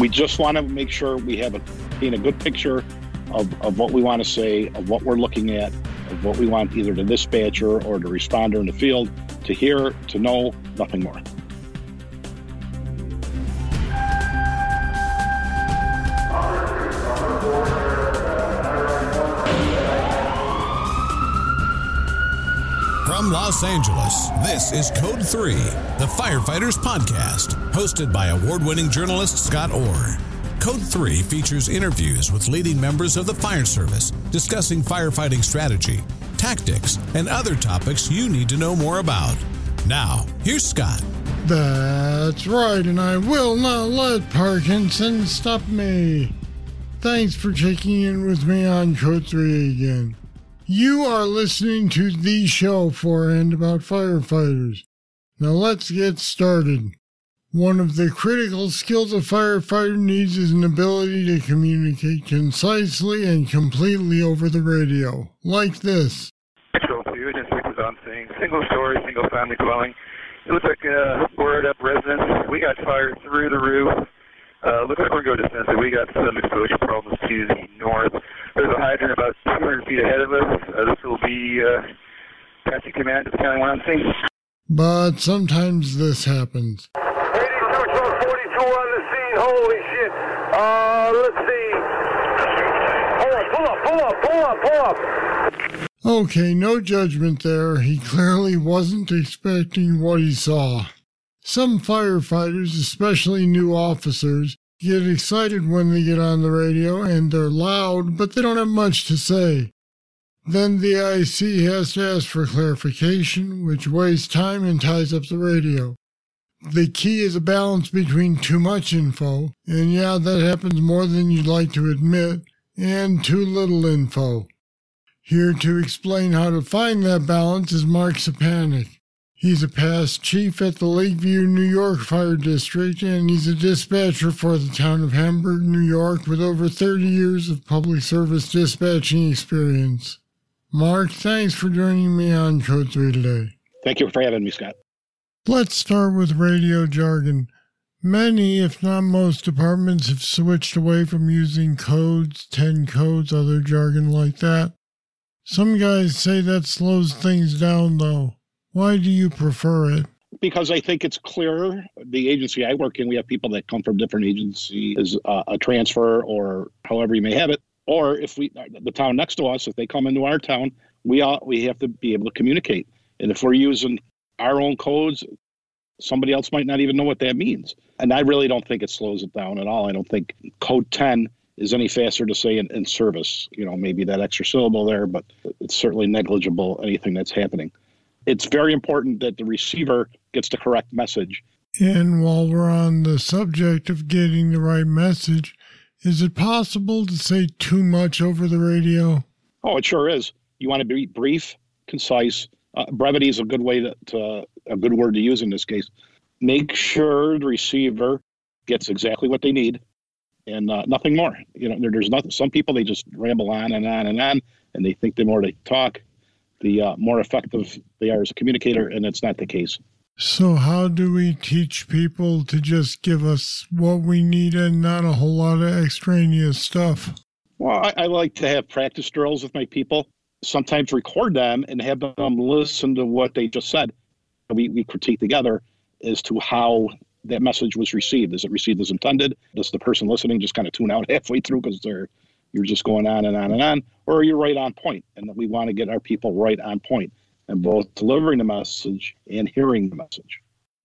We just want to make sure we have a paint a good picture of, of what we want to say, of what we're looking at, of what we want either the dispatcher or the responder in the field to hear, to know, nothing more. From Los Angeles, this is Code 3, the Firefighters Podcast, hosted by award winning journalist Scott Orr. Code 3 features interviews with leading members of the fire service discussing firefighting strategy, tactics, and other topics you need to know more about. Now, here's Scott. That's right, and I will not let Parkinson stop me. Thanks for checking in with me on Code 3 again. You are listening to the show for and about firefighters. Now let's get started. One of the critical skills a firefighter needs is an ability to communicate concisely and completely over the radio, like this. Control 2, Agent 6 is on scene. Single story, single family dwelling. It looks like a boarded up residence. We got fire through the roof. Uh, looks like we're going to defensive. We got some exposure problems to the north. There's a hydrant about 200 feet ahead of us. Uh, this will be uh, passing command to the county one on scene. But sometimes this happens. 42 on the scene. Holy shit. Uh, let's see. Hold on, pull up, pull up, pull up, pull up. Okay, no judgment there. He clearly wasn't expecting what he saw. Some firefighters, especially new officers, get excited when they get on the radio and they're loud, but they don't have much to say. Then the IC has to ask for clarification, which wastes time and ties up the radio. The key is a balance between too much info, and yeah, that happens more than you'd like to admit, and too little info. Here to explain how to find that balance is Mark Szczepanik. He's a past chief at the Lakeview, New York Fire District, and he's a dispatcher for the town of Hamburg, New York, with over 30 years of public service dispatching experience. Mark, thanks for joining me on Code 3 today. Thank you for having me, Scott. Let's start with radio jargon. Many, if not most, departments have switched away from using codes, 10 codes, other jargon like that. Some guys say that slows things down, though. Why do you prefer it? Because I think it's clearer. The agency I work in, we have people that come from different agencies, uh, a transfer or however you may have it. Or if we, the town next to us, if they come into our town, we all, we have to be able to communicate. And if we're using our own codes, somebody else might not even know what that means. And I really don't think it slows it down at all. I don't think code 10 is any faster to say in, in service. You know, maybe that extra syllable there, but it's certainly negligible anything that's happening. It's very important that the receiver gets the correct message. And while we're on the subject of getting the right message, is it possible to say too much over the radio? Oh, it sure is. You want to be brief, concise. Uh, brevity is a good way to, to a good word to use in this case. Make sure the receiver gets exactly what they need and uh, nothing more. You know, there, there's nothing. Some people they just ramble on and on and on, and they think the more they talk, the uh, more effective they are as a communicator, and it's not the case. So, how do we teach people to just give us what we need and not a whole lot of extraneous stuff? Well, I, I like to have practice drills with my people. Sometimes record them and have them listen to what they just said. We, we critique together as to how that message was received. Is it received as intended? Does the person listening just kind of tune out halfway through because they're you're just going on and on and on, or are you right on point? And that we want to get our people right on point and both delivering the message and hearing the message.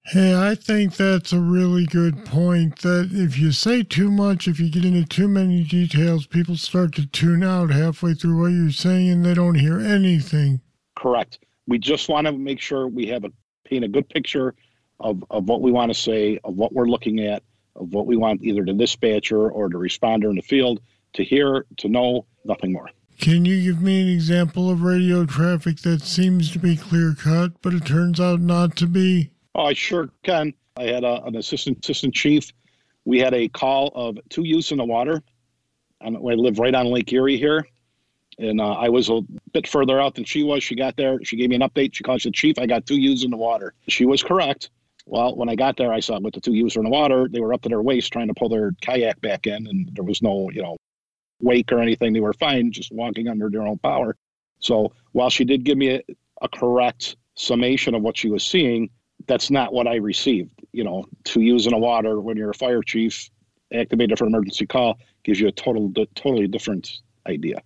Hey, I think that's a really good point. That if you say too much, if you get into too many details, people start to tune out halfway through what you're saying and they don't hear anything. Correct. We just want to make sure we have a paint a good picture of, of what we want to say, of what we're looking at, of what we want either the dispatcher or the responder in the field to hear, to know, nothing more. Can you give me an example of radio traffic that seems to be clear cut, but it turns out not to be? I sure can. I had a, an assistant assistant chief. We had a call of two youths in the water. And I live right on Lake Erie here. And uh, I was a bit further out than she was. She got there. She gave me an update. She called the chief. I got two youths in the water. She was correct. Well, when I got there, I saw with the two youths in the water, they were up to their waist trying to pull their kayak back in, and there was no, you know, wake or anything. They were fine, just walking under their own power. So while she did give me a, a correct summation of what she was seeing, that's not what I received. You know, to use in the water when you're a fire chief, activated for emergency call gives you a total, totally different idea.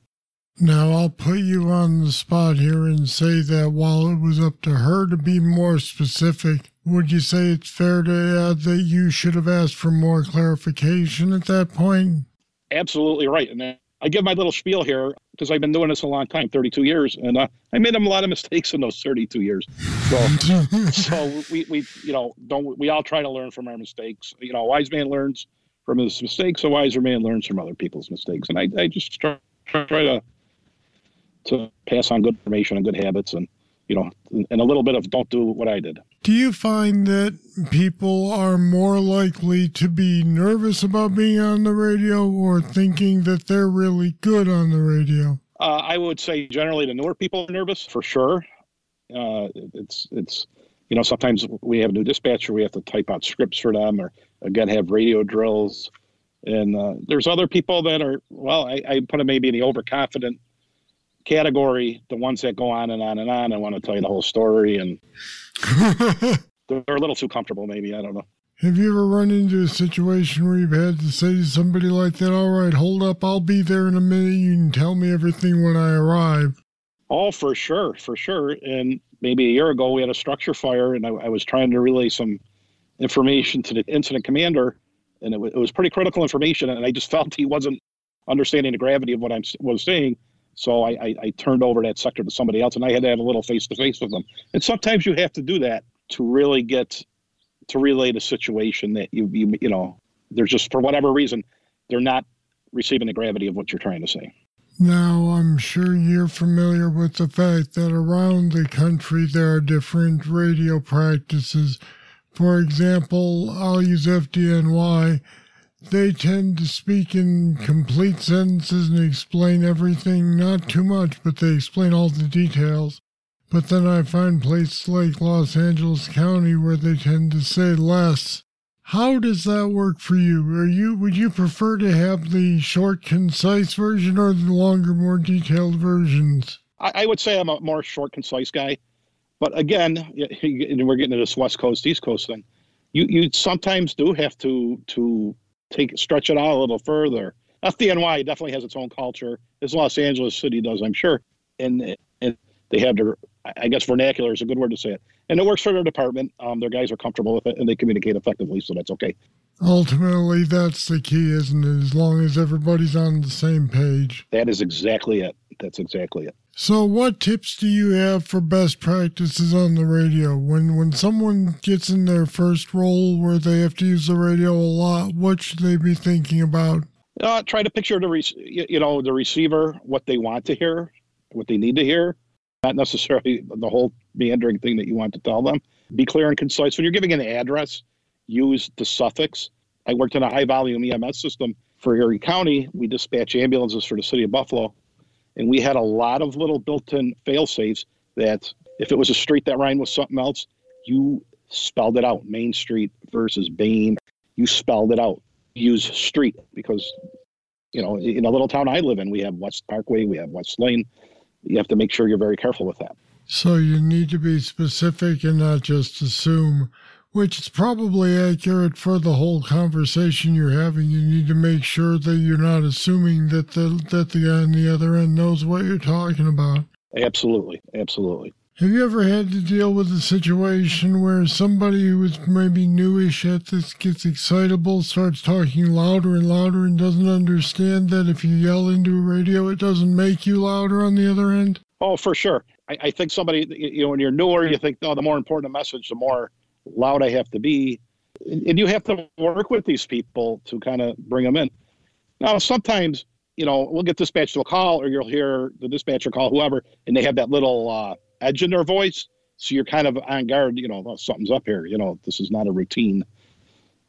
Now, I'll put you on the spot here and say that while it was up to her to be more specific, would you say it's fair to add that you should have asked for more clarification at that point? Absolutely right. And I give my little spiel here because I've been doing this a long time 32 years and uh, I made a lot of mistakes in those 32 years. So, so we, we, you know, don't we all try to learn from our mistakes. You know, a wise man learns from his mistakes, a wiser man learns from other people's mistakes. And I, I just try, try to to pass on good information and good habits and you know and a little bit of don't do what i did do you find that people are more likely to be nervous about being on the radio or thinking that they're really good on the radio? Uh, i would say generally the newer people are nervous for sure. Uh, it's it's you know sometimes we have a new dispatcher we have to type out scripts for them or again have radio drills. And uh, there's other people that are well I, I put them maybe in the overconfident category, the ones that go on and on and on. I want to tell you the whole story, and they're a little too comfortable. Maybe I don't know. Have you ever run into a situation where you've had to say to somebody like that, "All right, hold up, I'll be there in a minute. You can tell me everything when I arrive." Oh, for sure, for sure. And maybe a year ago, we had a structure fire, and I, I was trying to relay some information to the incident commander, and it, w- it was pretty critical information, and I just felt he wasn't understanding the gravity of what I was saying. So I, I, I, turned over that sector to somebody else, and I had to have a little face to face with them. And sometimes you have to do that to really get to relay the situation that you you you know there's just for whatever reason they're not receiving the gravity of what you're trying to say. Now, I'm sure you're familiar with the fact that around the country there are different radio practices. For example, I'll use FDNY they tend to speak in complete sentences and explain everything, not too much, but they explain all the details. But then I find places like Los Angeles County where they tend to say less. How does that work for you? Are you would you prefer to have the short, concise version or the longer, more detailed versions? I, I would say I'm a more short, concise guy. But again, we're getting to this West Coast, East Coast thing. You you sometimes do have to to take stretch it out a little further. FDNY definitely has its own culture, as Los Angeles City does, I'm sure, and and they have their, I guess, vernacular is a good word to say it, and it works for their department. Um, their guys are comfortable with it, and they communicate effectively, so that's okay. Ultimately, that's the key, isn't it? As long as everybody's on the same page. That is exactly it. That's exactly it. So, what tips do you have for best practices on the radio? When when someone gets in their first role where they have to use the radio a lot, what should they be thinking about? Uh, try to picture the re- you know the receiver, what they want to hear, what they need to hear, not necessarily the whole meandering thing that you want to tell them. Be clear and concise. When you're giving an address, use the suffix. I worked in a high volume EMS system for Erie County. We dispatch ambulances for the city of Buffalo and we had a lot of little built-in fail safes that if it was a street that rhymed with something else, you spelled it out. Main Street versus Bain. You spelled it out. Use street because, you know, in a little town I live in, we have West Parkway, we have West Lane. You have to make sure you're very careful with that. So you need to be specific and not just assume which is probably accurate for the whole conversation you're having. You need to make sure that you're not assuming that the that the guy on the other end knows what you're talking about. Absolutely, absolutely. Have you ever had to deal with a situation where somebody who is maybe newish at this gets excitable, starts talking louder and louder, and doesn't understand that if you yell into a radio, it doesn't make you louder on the other end? Oh, for sure. I, I think somebody, you know, when you're newer, you think, oh, the more important the message, the more loud I have to be. And you have to work with these people to kind of bring them in. Now, sometimes, you know, we'll get dispatched to a call or you'll hear the dispatcher call whoever, and they have that little uh, edge in their voice. So you're kind of on guard, you know, well, something's up here. You know, this is not a routine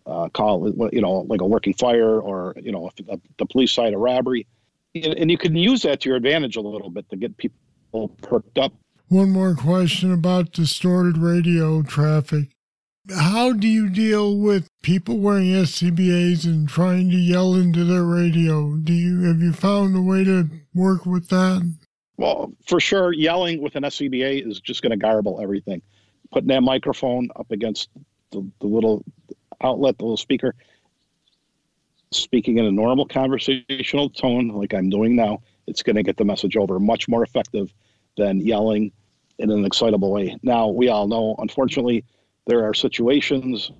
uh, call, you know, like a working fire or, you know, the police side of robbery. And you can use that to your advantage a little bit to get people perked up. One more question about distorted radio traffic How do you deal with people wearing SCBAs and trying to yell into their radio? Do you have you found a way to work with that? Well, for sure, yelling with an SCBA is just going to garble everything. Putting that microphone up against the, the little outlet, the little speaker, speaking in a normal conversational tone like I'm doing now, it's going to get the message over much more effective than yelling in an excitable way. Now, we all know, unfortunately, there are situations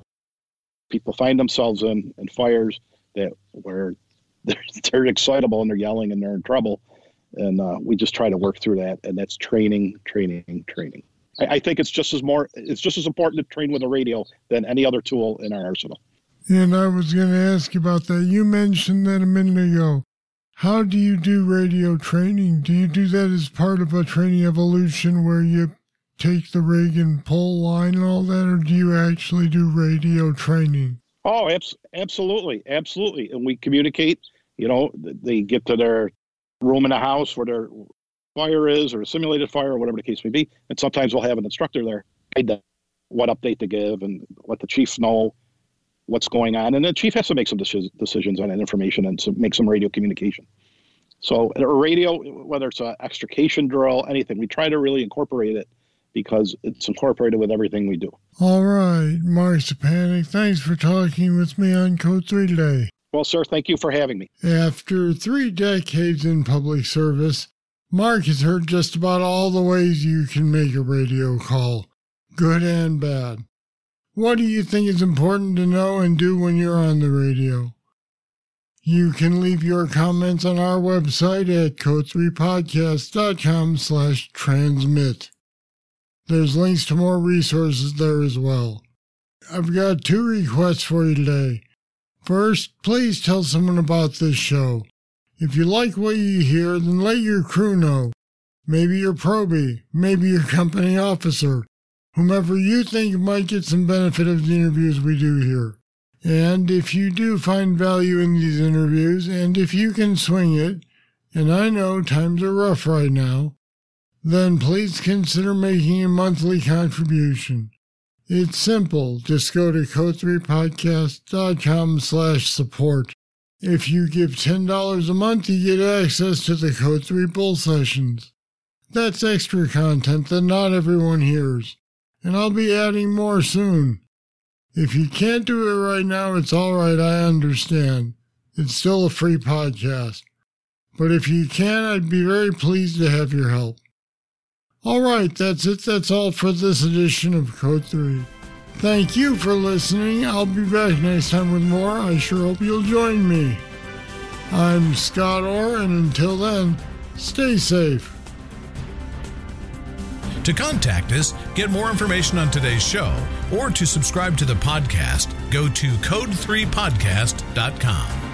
people find themselves in in fires that where they're, they're excitable and they're yelling and they're in trouble. And uh, we just try to work through that. And that's training, training, training. I, I think it's just as more, it's just as important to train with a radio than any other tool in our arsenal. And I was going to ask you about that. You mentioned that a minute ago. How do you do radio training? Do you do that as part of a training evolution where you take the rig and pull line and all that, or do you actually do radio training? Oh, abs- absolutely, absolutely. And we communicate. You know, they get to their room in the house where their fire is, or a simulated fire, or whatever the case may be. And sometimes we'll have an instructor there, what update to give, and let the chief know what's going on. And the chief has to make some decisions on that information and to make some radio communication. So, a radio, whether it's an extrication drill, anything, we try to really incorporate it because it's incorporated with everything we do. All right, Mark Szczepanik, thanks for talking with me on Code 3 today. Well, sir, thank you for having me. After three decades in public service, Mark has heard just about all the ways you can make a radio call, good and bad. What do you think is important to know and do when you're on the radio? You can leave your comments on our website at code3podcast.com slash transmit. There's links to more resources there as well. I've got two requests for you today. First, please tell someone about this show. If you like what you hear, then let your crew know. Maybe your probie, maybe your company officer, whomever you think might get some benefit of the interviews we do here. And if you do find value in these interviews, and if you can swing it, and I know times are rough right now, then please consider making a monthly contribution. It's simple. Just go to code3podcast.com slash support. If you give $10 a month, you get access to the Code 3 Bull sessions. That's extra content that not everyone hears, and I'll be adding more soon. If you can't do it right now, it's all right, I understand. It's still a free podcast. But if you can, I'd be very pleased to have your help. All right, that's it. That's all for this edition of Code 3. Thank you for listening. I'll be back next time with more. I sure hope you'll join me. I'm Scott Orr, and until then, stay safe. To contact us, get more information on today's show, or to subscribe to the podcast, go to code3podcast.com.